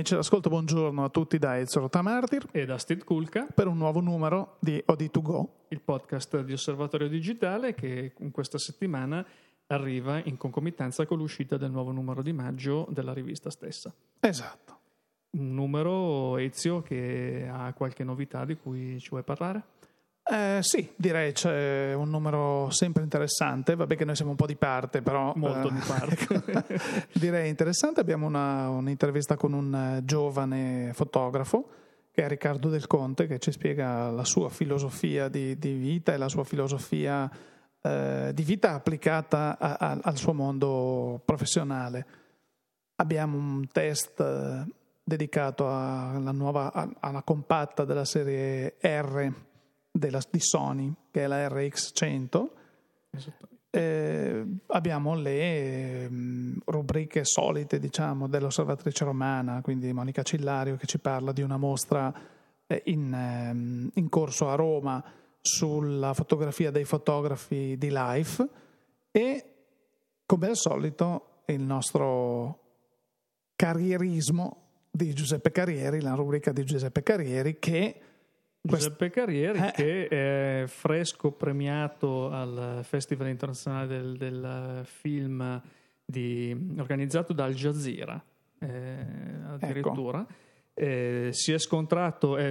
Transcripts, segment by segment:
amici d'ascolto, buongiorno a tutti da Ezio Rotamartir e da Steve Kulka per un nuovo numero di OD2Go, il podcast di Osservatorio Digitale che in questa settimana arriva in concomitanza con l'uscita del nuovo numero di maggio della rivista stessa. Esatto. Un numero, Ezio, che ha qualche novità di cui ci vuoi parlare? Eh, sì, direi c'è un numero sempre interessante, vabbè che noi siamo un po' di parte, però... Molto eh, di parte. direi interessante, abbiamo una, un'intervista con un eh, giovane fotografo che è Riccardo Del Conte che ci spiega la sua filosofia di, di vita e la sua filosofia eh, di vita applicata a, a, al suo mondo professionale. Abbiamo un test eh, dedicato alla nuova, alla compatta della serie R della, di Sony, che è la RX100. Eh, abbiamo le mh, rubriche solite, diciamo, dell'osservatrice romana, quindi Monica Cillario che ci parla di una mostra eh, in, ehm, in, corso a Roma sulla fotografia dei fotografi di Life e, come al solito, il nostro carrierismo di Giuseppe Carrieri, la rubrica di Giuseppe Carrieri che Giuseppe Carrieri eh. che è fresco premiato al Festival internazionale del, del film di, organizzato da Al Jazeera eh, addirittura. Ecco. Eh, si è scontrato, eh,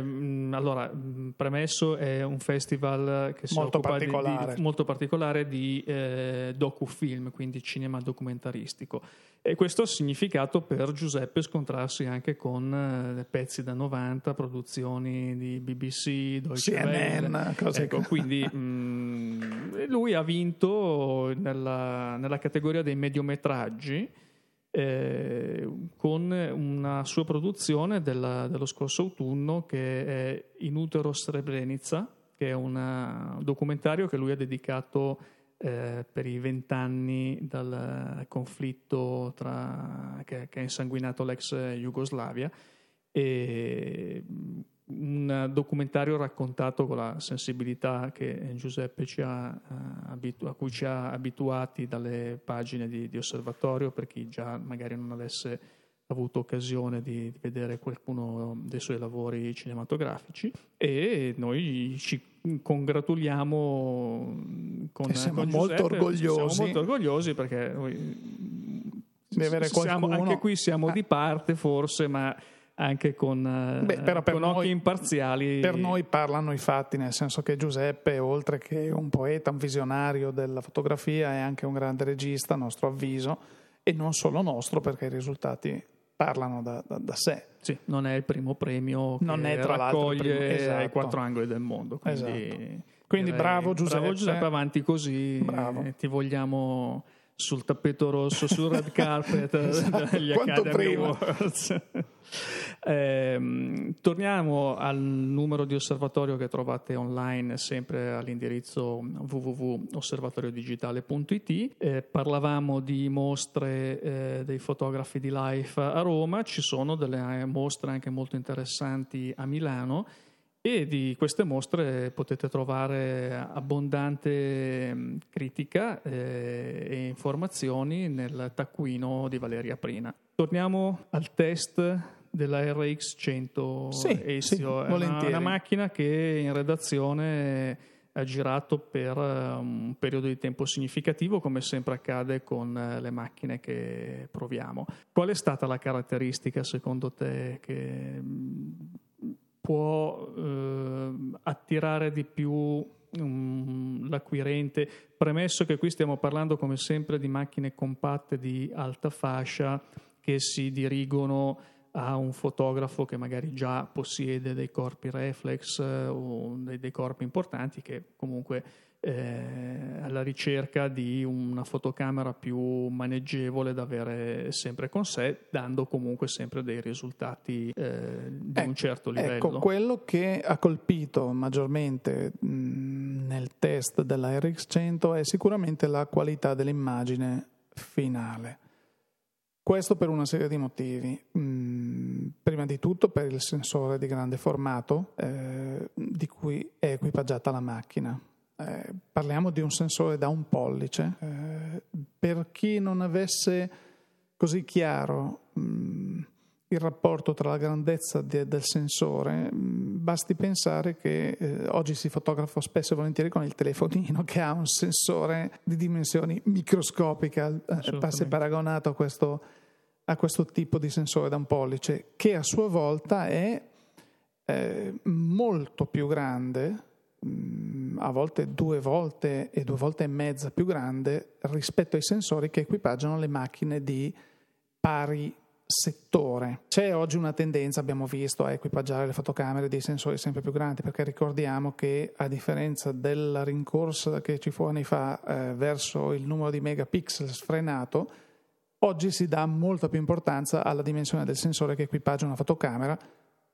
allora, premesso, è un festival che si molto occupa particolare. Di, di, molto particolare di eh, docufilm, quindi cinema documentaristico. E questo ha significato per Giuseppe scontrarsi anche con eh, pezzi da 90, produzioni di BBC, Deutsche CNN, cose ecco, quindi mh, lui ha vinto nella, nella categoria dei mediometraggi eh, con una sua produzione della, dello scorso autunno che è In utero Srebrenica, che è un documentario che lui ha dedicato eh, per i vent'anni dal conflitto tra, che, che ha insanguinato l'ex Jugoslavia. E, un documentario raccontato con la sensibilità che Giuseppe ci ha, eh, a cui ci ha abituati dalle pagine di, di, osservatorio per chi già magari non avesse avuto occasione di, di, vedere qualcuno dei suoi lavori cinematografici. E noi ci congratuliamo con, siamo con molto Giuseppe, orgogliosi. Siamo molto orgogliosi perché noi di avere siamo, anche qui siamo ah. di parte forse ma anche con, eh, Beh, però per con noi, occhi imparziali. Per noi parlano i fatti, nel senso che Giuseppe, oltre che un poeta, un visionario della fotografia, è anche un grande regista, a nostro avviso, e non solo nostro, perché i risultati parlano da, da, da sé. Sì, non è il primo premio che non è, tra raccoglie primo, esatto. ai quattro angoli del mondo. Quindi, esatto. quindi bravo Giuseppe. Bravo Giuseppe, avanti così. Bravo. Ti vogliamo sul tappeto rosso, sul red carpet esatto. degli Academy. Awards. eh, torniamo al numero di osservatorio che trovate online sempre all'indirizzo www.osservatoriodigitale.it. Eh, parlavamo di mostre eh, dei fotografi di Life a Roma, ci sono delle mostre anche molto interessanti a Milano e di queste mostre potete trovare abbondante critica eh, e informazioni nel taccuino di Valeria Prina. Torniamo al test della RX100 sì, Ezio, sì, è una, una, macchina che in redazione ha girato per un periodo di tempo significativo, come sempre accade con le macchine che proviamo. Qual è stata la caratteristica secondo te che può eh, attirare di più um, l'acquirente, premesso che qui stiamo parlando come sempre di macchine compatte di alta fascia che si dirigono a un fotografo che magari già possiede dei corpi reflex eh, o dei, dei corpi importanti che comunque eh, alla ricerca di una fotocamera più maneggevole da avere sempre con sé, dando comunque sempre dei risultati eh, di ecco, un certo livello. Ecco, quello che ha colpito maggiormente mh, nel test della RX100 è sicuramente la qualità dell'immagine finale. Questo per una serie di motivi. Mm, prima di tutto per il sensore di grande formato eh, di cui è equipaggiata la macchina. Eh, parliamo di un sensore da un pollice. Eh, per chi non avesse così chiaro mh, il rapporto tra la grandezza de, del sensore, mm, basti pensare che eh, oggi si fotografa spesso e volentieri con il telefonino che ha un sensore di dimensioni microscopiche, eh, passi paragonato a questo, a questo, tipo di sensore da un pollice, che a sua volta è eh, molto più grande, mh, mm, a volte due volte e due volte e mezza più grande rispetto ai sensori che equipaggiano le macchine di pari settore. C'è oggi una tendenza, abbiamo visto, a equipaggiare le fotocamere dei sensori sempre più grandi, perché ricordiamo che a differenza della rincorsa che ci fu anni fa eh, verso il numero di megapixel sfrenato, oggi si dà molta più importanza alla dimensione del sensore che equipaggia una fotocamera,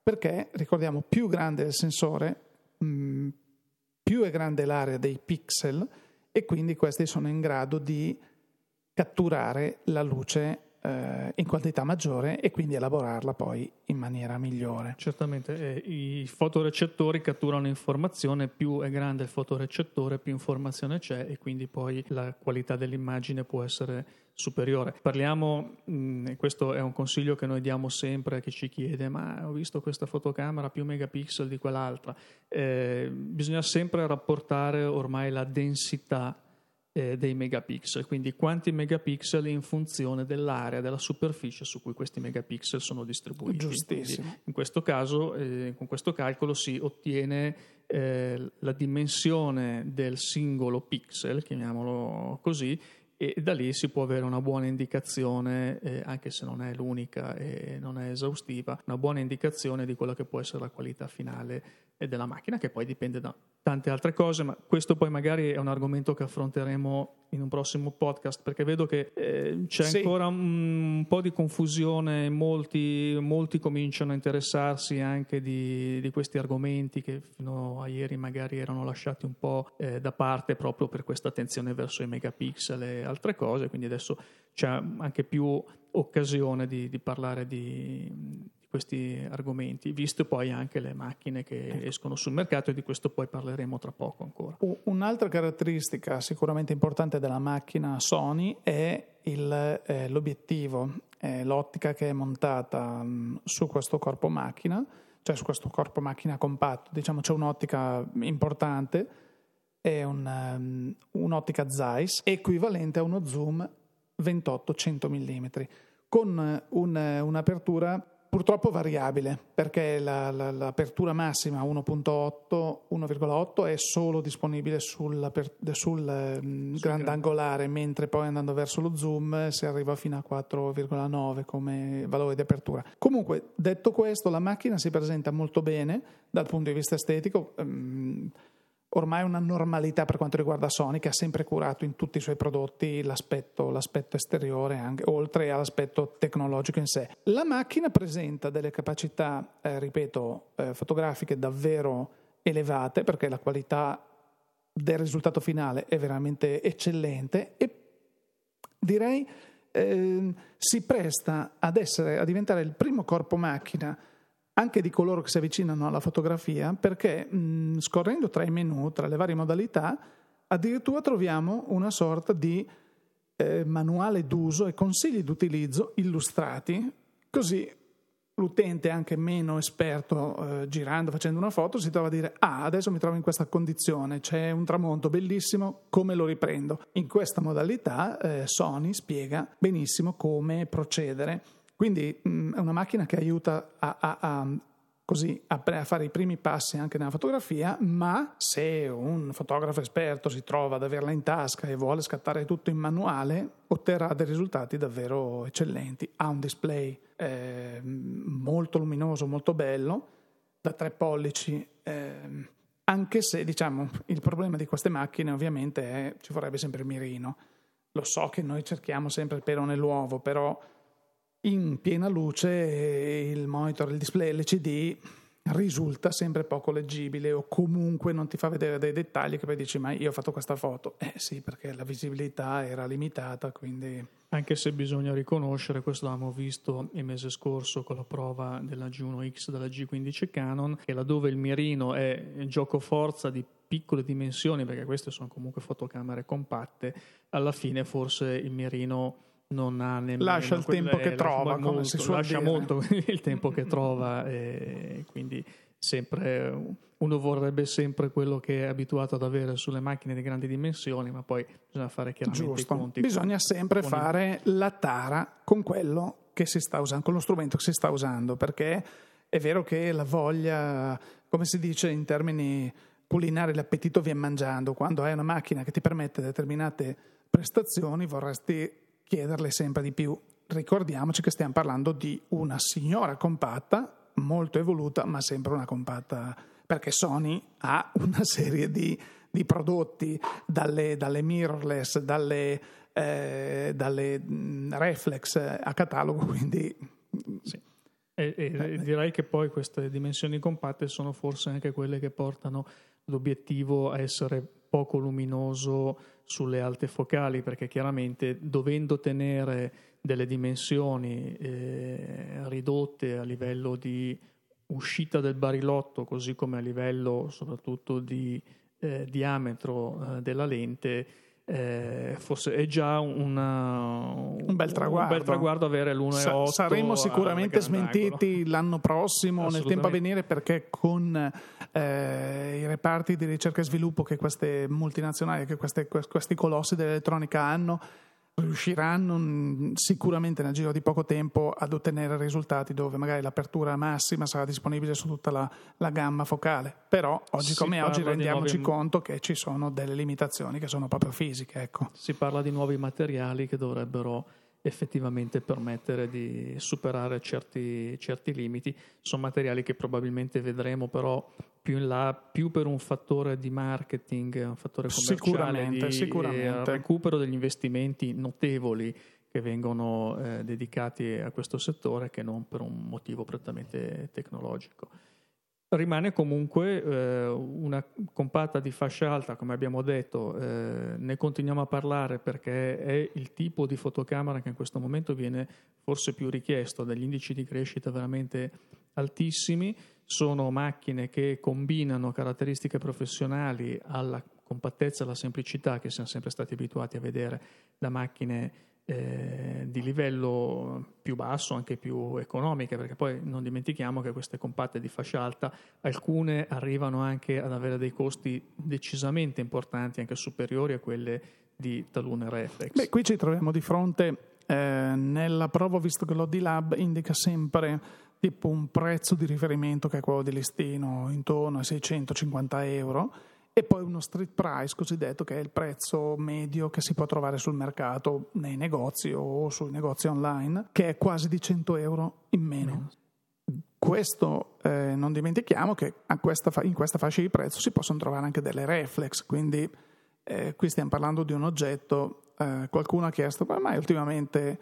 perché ricordiamo più grande è il sensore, mh, mm, più è grande l'area dei pixel e quindi questi sono in grado di catturare la luce eh, in quantità maggiore e quindi elaborarla poi in maniera migliore. Certamente, eh, i fotorecettori catturano informazione, più è grande il fotorecettore, più informazione c'è e quindi poi la qualità dell'immagine può essere superiore. Parliamo, mh, mm, questo è un consiglio che noi diamo sempre a chi ci chiede, ma ho visto questa fotocamera più megapixel di quell'altra. Eh, bisogna sempre rapportare ormai la densità eh, dei megapixel, quindi quanti megapixel in funzione dell'area, della superficie su cui questi megapixel sono distribuiti. Giustissimo. Quindi in questo caso, eh, con questo calcolo si ottiene eh, la dimensione del singolo pixel, chiamiamolo così, e da lì si può avere una buona indicazione, eh, anche se non è l'unica e non è esaustiva, una buona indicazione di quella che può essere la qualità finale della macchina, che poi dipende da tante altre cose, ma questo poi magari è un argomento che affronteremo in un prossimo podcast, perché vedo che eh, c'è sì. ancora un, un, po' di confusione, molti, molti cominciano a interessarsi anche di, di, questi argomenti che fino a ieri magari erano lasciati un po' eh, da parte proprio per questa attenzione verso i megapixel e altre cose, quindi adesso c'è anche più occasione di, di parlare di, questi argomenti, visto poi anche le macchine che ecco. escono sul mercato e di questo poi parleremo tra poco ancora. Un'altra caratteristica sicuramente importante della macchina Sony è il, eh, l'obiettivo, eh, l'ottica che è montata mh, mm, su questo corpo macchina, cioè su questo corpo macchina compatto, diciamo c'è un'ottica importante, è un, um, un'ottica Zeiss equivalente a uno zoom 28-100 mm con un, un'apertura purtroppo variabile perché la, la, l'apertura massima 1.8, 1,8 è solo disponibile sul, sul um, grandangolare, mentre poi andando verso lo zoom si arriva fino a 4,9 come valore di apertura. Comunque, detto questo, la macchina si presenta molto bene dal punto di vista estetico. Um, ormai una normalità per quanto riguarda Sony che ha sempre curato in tutti i suoi prodotti l'aspetto, l'aspetto esteriore anche, oltre all'aspetto tecnologico in sé. La macchina presenta delle capacità, eh, ripeto, eh, fotografiche davvero elevate perché la qualità del risultato finale è veramente eccellente e direi eh, si presta ad essere, a diventare il primo corpo macchina anche di coloro che si avvicinano alla fotografia, perché mh, scorrendo tra i menu, tra le varie modalità, addirittura troviamo una sorta di eh, manuale d'uso e consigli d'utilizzo illustrati, così l'utente anche meno esperto eh, girando, facendo una foto, si trova a dire ah, adesso mi trovo in questa condizione, c'è un tramonto bellissimo, come lo riprendo? In questa modalità eh, Sony spiega benissimo come procedere quindi mh, mm, è una macchina che aiuta a, a, a, così, a, fare i primi passi anche nella fotografia, ma se un fotografo esperto si trova ad averla in tasca e vuole scattare tutto in manuale, otterrà dei risultati davvero eccellenti. Ha un display eh, molto luminoso, molto bello, da 3 pollici. Eh, anche se diciamo il problema di queste macchine ovviamente è ci vorrebbe sempre il mirino. Lo so che noi cerchiamo sempre il pelo nell'uovo, però in piena luce il monitor, il display LCD risulta sempre poco leggibile o comunque non ti fa vedere dei dettagli che poi dici ma io ho fatto questa foto. Eh sì, perché la visibilità era limitata, quindi... Anche se bisogna riconoscere, questo l'abbiamo visto il mese scorso con la prova della G1X della G15 Canon, che laddove il mirino è gioco forza di piccole dimensioni, perché queste sono comunque fotocamere compatte, alla fine forse il mirino non ha nemmeno lascia il tempo che trova molto, lascia dire. molto il tempo che trova e quindi sempre uno vorrebbe sempre quello che è abituato ad avere sulle macchine di grandi dimensioni ma poi bisogna fare chiaramente Giusto. i conti bisogna sempre fare il... la tara con quello che si sta usando con lo strumento che si sta usando perché è vero che la voglia come si dice in termini culinari l'appetito viene mangiando quando hai una macchina che ti permette determinate prestazioni vorresti chiederle sempre di più. Ricordiamoci che stiamo parlando di una signora compatta, molto evoluta, ma sempre una compatta, perché Sony ha una serie di, di prodotti, dalle, dalle, mirrorless, dalle, eh, dalle reflex a catalogo, quindi... Sì. E, e eh, direi che poi queste dimensioni compatte sono forse anche quelle che portano l'obiettivo a essere poco luminoso sulle alte focali, perché chiaramente dovendo tenere delle dimensioni eh, ridotte a livello di uscita del barilotto, così come a livello soprattutto di eh, diametro eh, della lente, eh, forse è già una, un, bel traguardo. un bel traguardo avere l'1,8 Sa- saremo sicuramente smentiti l'anno prossimo nel tempo a venire perché con eh, i reparti di ricerca e sviluppo che queste multinazionali che queste, questi colossi dell'elettronica hanno riusciranno sicuramente nel giro di poco tempo ad ottenere risultati dove magari l'apertura massima sarà disponibile su tutta la, la gamma focale. Però oggi si come oggi rendiamoci nuovi... conto che ci sono delle limitazioni che sono proprio fisiche. Ecco. Si parla di nuovi materiali che dovrebbero effettivamente permettere di superare certi, certi, limiti. Sono materiali che probabilmente vedremo però più in là, più per un fattore di marketing, un fattore commerciale, sicuramente, di sicuramente. recupero degli investimenti notevoli che vengono eh, dedicati a questo settore che non per un motivo prettamente tecnologico. Rimane comunque eh, una compatta di fascia alta, come abbiamo detto, eh, ne continuiamo a parlare perché è il tipo di fotocamera che in questo momento viene forse più richiesto, dagli indici di crescita veramente altissimi, sono macchine che combinano caratteristiche professionali alla compattezza alla semplicità che siamo sempre stati abituati a vedere da macchine eh, di livello più basso, anche più economiche, perché poi non dimentichiamo che queste compatte di fascia alta, alcune arrivano anche ad avere dei costi decisamente importanti, anche superiori a quelle di talune reflex. Beh, qui ci troviamo di fronte eh, nella prova, visto che l'OD Lab indica sempre tipo un prezzo di riferimento che è quello di listino intorno ai 650 euro e poi uno street price cosiddetto che è il prezzo medio che si può trovare sul mercato nei negozi o sui negozi online che è quasi di 100 euro in meno. Questo eh, non dimentichiamo che questa, in questa fascia di prezzo si possono trovare anche delle reflex, quindi eh, qui stiamo parlando di un oggetto, eh, qualcuno ha chiesto, ma mai ultimamente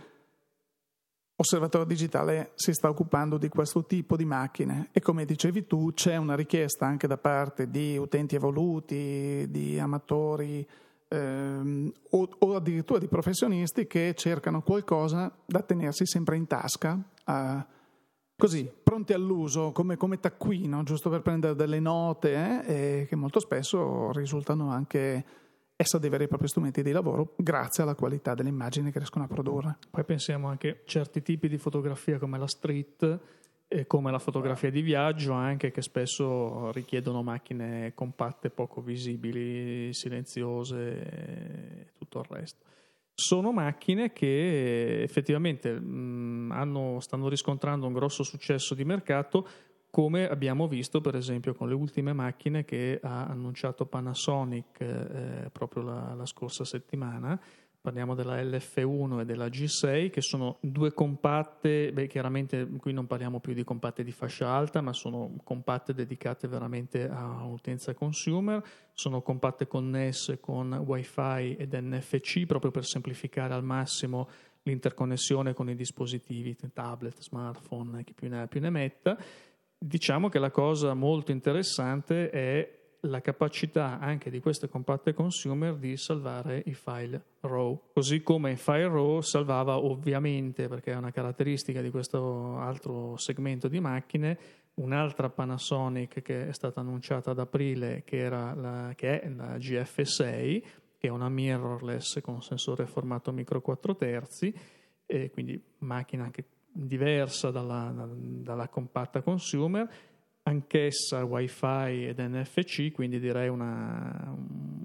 Osservatorio Digitale si sta occupando di questo tipo di macchine. E come dicevi tu c'è una richiesta anche da parte di utenti evoluti, di amatori ehm, o, o, addirittura di professionisti che cercano qualcosa da tenersi sempre in tasca, eh, così, pronti all'uso come, come, taccuino, giusto per prendere delle note eh, che molto spesso risultano anche essa dei veri e propri strumenti di lavoro grazie alla qualità delle immagini che riescono a produrre. Poi pensiamo anche a certi tipi di fotografia come la street e come la fotografia di viaggio anche che spesso richiedono macchine compatte, poco visibili, silenziose e tutto il resto. Sono macchine che effettivamente mh, hanno, stanno riscontrando un grosso successo di mercato come abbiamo visto per esempio con le ultime macchine che ha annunciato Panasonic eh, proprio la, la, scorsa settimana. Parliamo della LF1 e della G6 che sono due compatte, beh chiaramente qui non parliamo più di compatte di fascia alta ma sono compatte dedicate veramente a utenza consumer, sono compatte connesse con wifi ed NFC proprio per semplificare al massimo l'interconnessione con i dispositivi, tablet, smartphone, chi più ne ha più ne metta diciamo che la cosa molto interessante è la capacità anche di queste compatte consumer di salvare i file RAW, così come il file RAW salvava ovviamente, perché è una caratteristica di questo altro segmento di macchine, un'altra Panasonic che è stata annunciata ad aprile, che, la, che è la GF6, che è una mirrorless con sensore formato micro 4 terzi, quindi macchina anche diversa dalla, dalla compatta consumer, anch'essa wifi ed NFC, quindi direi una,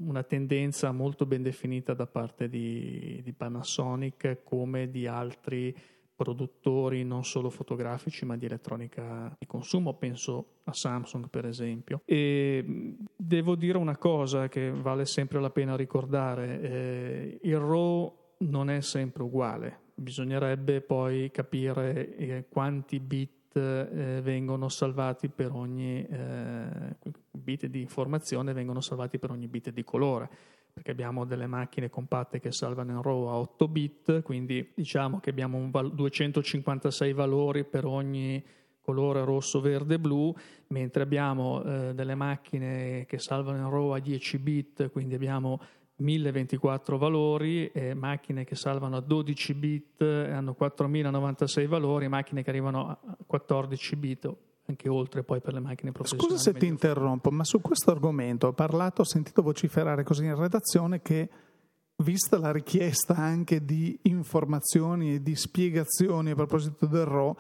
una tendenza molto ben definita da parte di, di Panasonic come di altri produttori non solo fotografici ma di elettronica di consumo, penso a Samsung per esempio. E devo dire una cosa che vale sempre la pena ricordare, eh, il RAW non è sempre uguale, bisognerebbe poi capire eh, quanti bit eh, vengono salvati per ogni eh, bit di informazione vengono salvati per ogni bit di colore. Perché abbiamo delle macchine compatte che salvano in RAW a 8 bit, quindi diciamo che abbiamo val- 256 valori per ogni colore rosso, verde, blu, mentre abbiamo eh, delle macchine che salvano in RAW a 10 bit, quindi abbiamo 1024 valori, e macchine che salvano a 12 bit e hanno 4096 valori, macchine che arrivano a 14 bit anche oltre poi per le macchine professionali. Scusa se ti interrompo, ma su questo argomento ho parlato, ho sentito vociferare così in redazione che vista la richiesta anche di informazioni e di spiegazioni a proposito del RO,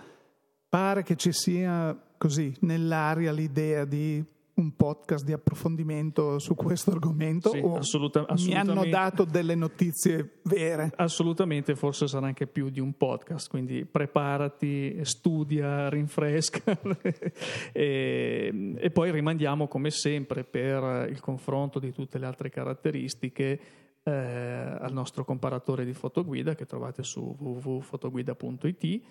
pare che ci sia così nell'aria l'idea di un podcast di approfondimento su questo argomento sì, o assoluta, mi hanno dato delle notizie vere? Assolutamente, forse sarà anche più di un podcast, quindi preparati, studia, rinfresca e, e poi rimandiamo come sempre per il confronto di tutte le altre caratteristiche eh, al nostro comparatore di fotoguida che trovate su www.fotoguida.it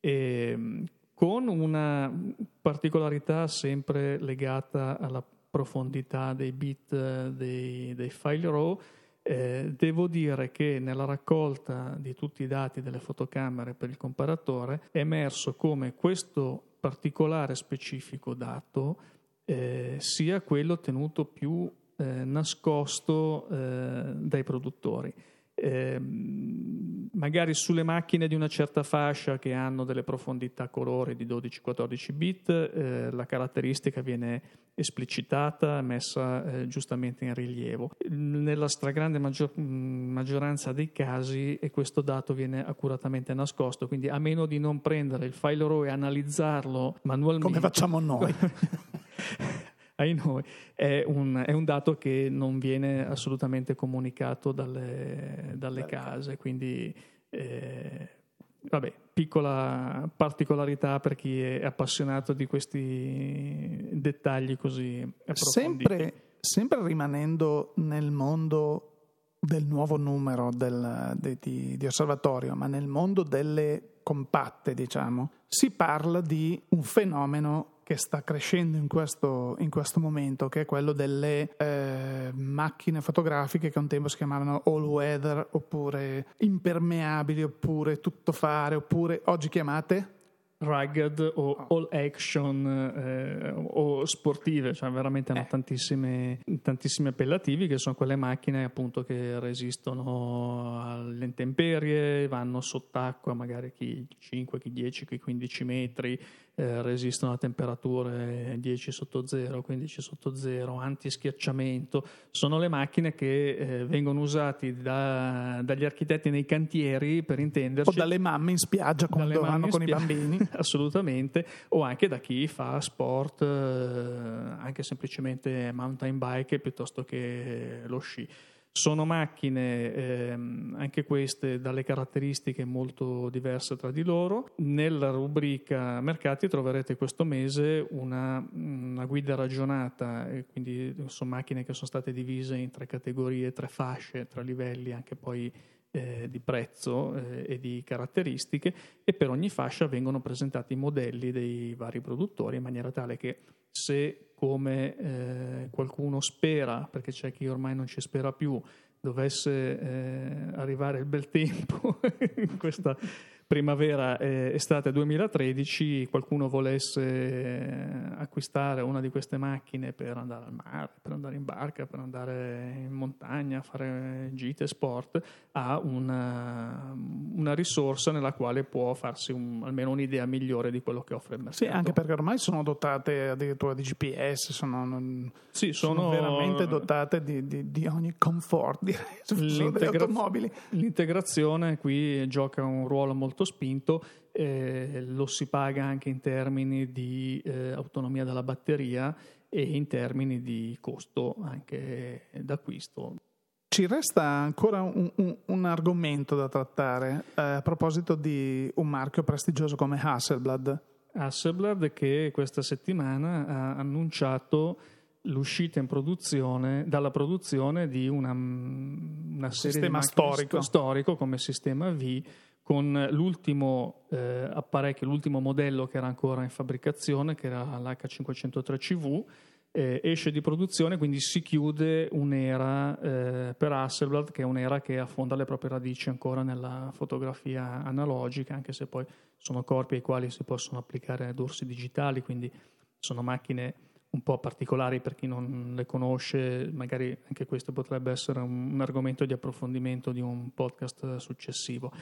e con una particolarità sempre legata alla profondità dei bit dei, dei file RAW. Eh, devo dire che nella raccolta di tutti i dati delle fotocamere per il comparatore è emerso come questo particolare specifico dato eh, sia quello tenuto più eh, nascosto eh, dai produttori eh, magari sulle macchine di una certa fascia che hanno delle profondità colore di 12-14 bit, eh, la caratteristica viene esplicitata, messa eh, giustamente in rilievo. Nella stragrande maggior, maggioranza dei casi e questo dato viene accuratamente nascosto, quindi a meno di non prendere il file RAW e analizzarlo manualmente. Come facciamo noi? ai noi, è un, è un, dato che non viene assolutamente comunicato dalle, dalle case, quindi eh, vabbè, piccola particolarità per chi è appassionato di questi dettagli così approfonditi. Sempre, sempre rimanendo nel mondo del nuovo numero del, de, di, di osservatorio, ma nel mondo delle compatte, diciamo, si parla di un fenomeno che sta crescendo in questo, in questo momento, che è quello delle eh, macchine fotografiche che un tempo si chiamavano all weather, oppure impermeabili, oppure tuttofare, oppure oggi chiamate rugged o oh. all action eh, o sportive, cioè veramente hanno eh. tantissimi appellativi che sono quelle macchine appunto che resistono alle intemperie, vanno sott'acqua magari chi 5, chi 10, chi 15 metri, eh, resistono a temperature 10 sotto 0, 15 sotto 0, anti-schiacciamento. Sono le macchine che eh, vengono usate da, dagli architetti nei cantieri, per intenderci. O dalle mamme in spiaggia quando vanno con spia- i bambini. Assolutamente. O anche da chi fa sport, eh, anche semplicemente mountain bike piuttosto che lo sci. Sono macchine, ehm, anche queste, dalle caratteristiche molto diverse tra di loro. Nella rubrica mercati troverete questo mese una, una guida ragionata, quindi sono macchine che sono state divise in tre categorie, tre fasce, tre livelli, anche poi eh, di prezzo eh, e di caratteristiche e per ogni fascia vengono presentati i modelli dei vari produttori in maniera tale che se come eh, qualcuno spera, perché c'è chi ormai non ci spera più, dovesse eh, arrivare il bel tempo in questa primavera e estate 2013 qualcuno volesse eh, acquistare una di queste macchine per andare al mare, per andare in barca, per andare in montagna, fare gite, sport, ha una, una risorsa nella quale può farsi un, almeno un'idea migliore di quello che offre il mercato. Sì, anche perché ormai sono dotate addirittura di GPS, sono, sì, sono, sono veramente dotate di, di, di ogni comfort, direi, L'integra- L'integrazione qui gioca un ruolo molto spinto, eh, lo si paga anche in termini di eh, autonomia della batteria e in termini di costo anche d'acquisto. Ci resta ancora un, un, un argomento da trattare eh, a proposito di un marchio prestigioso come Hasselblad. Hasselblad che questa settimana ha annunciato l'uscita in produzione, dalla produzione di una, una serie sistema di storico. storico come sistema V con l'ultimo eh, apparecchio, l'ultimo modello che era ancora in fabbricazione, che era l'H503CV, eh, esce di produzione, quindi si chiude un'era eh, per Hasselblad, che è un'era che affonda le proprie radici ancora nella fotografia analogica, anche se poi sono corpi ai quali si possono applicare dorsi digitali, quindi sono macchine un po' particolari per chi non le conosce, magari anche questo potrebbe essere un, un argomento di approfondimento di un podcast successivo.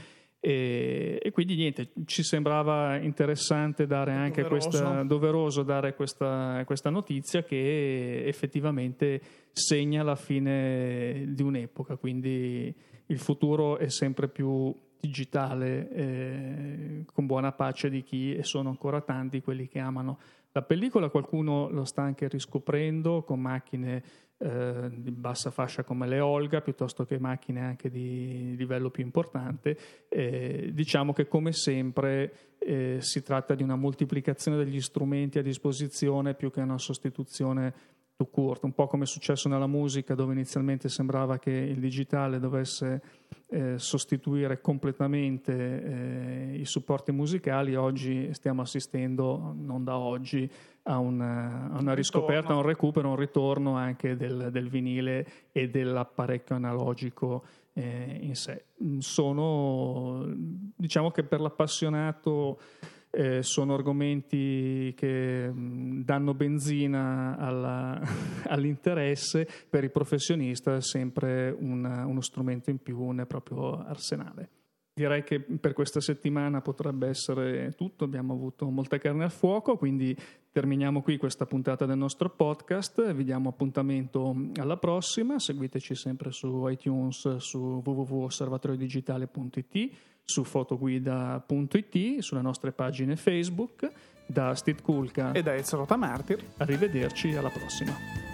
E, e, quindi niente, ci sembrava interessante dare anche doveroso. questa doveroso dare questa, questa, notizia che effettivamente segna la fine di un'epoca, quindi il futuro è sempre più digitale, eh, con buona pace di chi, e sono ancora tanti quelli che amano la pellicola, qualcuno lo sta anche riscoprendo con macchine eh, di bassa fascia come le Olga, piuttosto che macchine anche di livello più importante. Eh, diciamo che come sempre eh, si tratta di una moltiplicazione degli strumenti a disposizione più che una sostituzione to court, un po' come è successo nella musica dove inizialmente sembrava che il digitale dovesse eh, sostituire completamente eh, i supporti musicali, oggi stiamo assistendo, non da oggi, a una, a una riscoperta, a un recupero, a un ritorno anche del, del vinile e dell'apparecchio analogico eh, in sé. Sono, diciamo che per l'appassionato eh, sono argomenti che danno benzina alla, all'interesse, per il professionista sempre una, uno strumento in più nel proprio arsenale. Direi che per questa settimana potrebbe essere tutto, abbiamo avuto molta carne al fuoco, quindi terminiamo qui questa puntata del nostro podcast, vi diamo appuntamento alla prossima, seguiteci sempre su iTunes, su www.osservatoriodigitale.it su fotoguida.it, sulle nostre pagine Facebook, da Steve Kulka e da Ezra Martir. Arrivederci, alla prossima.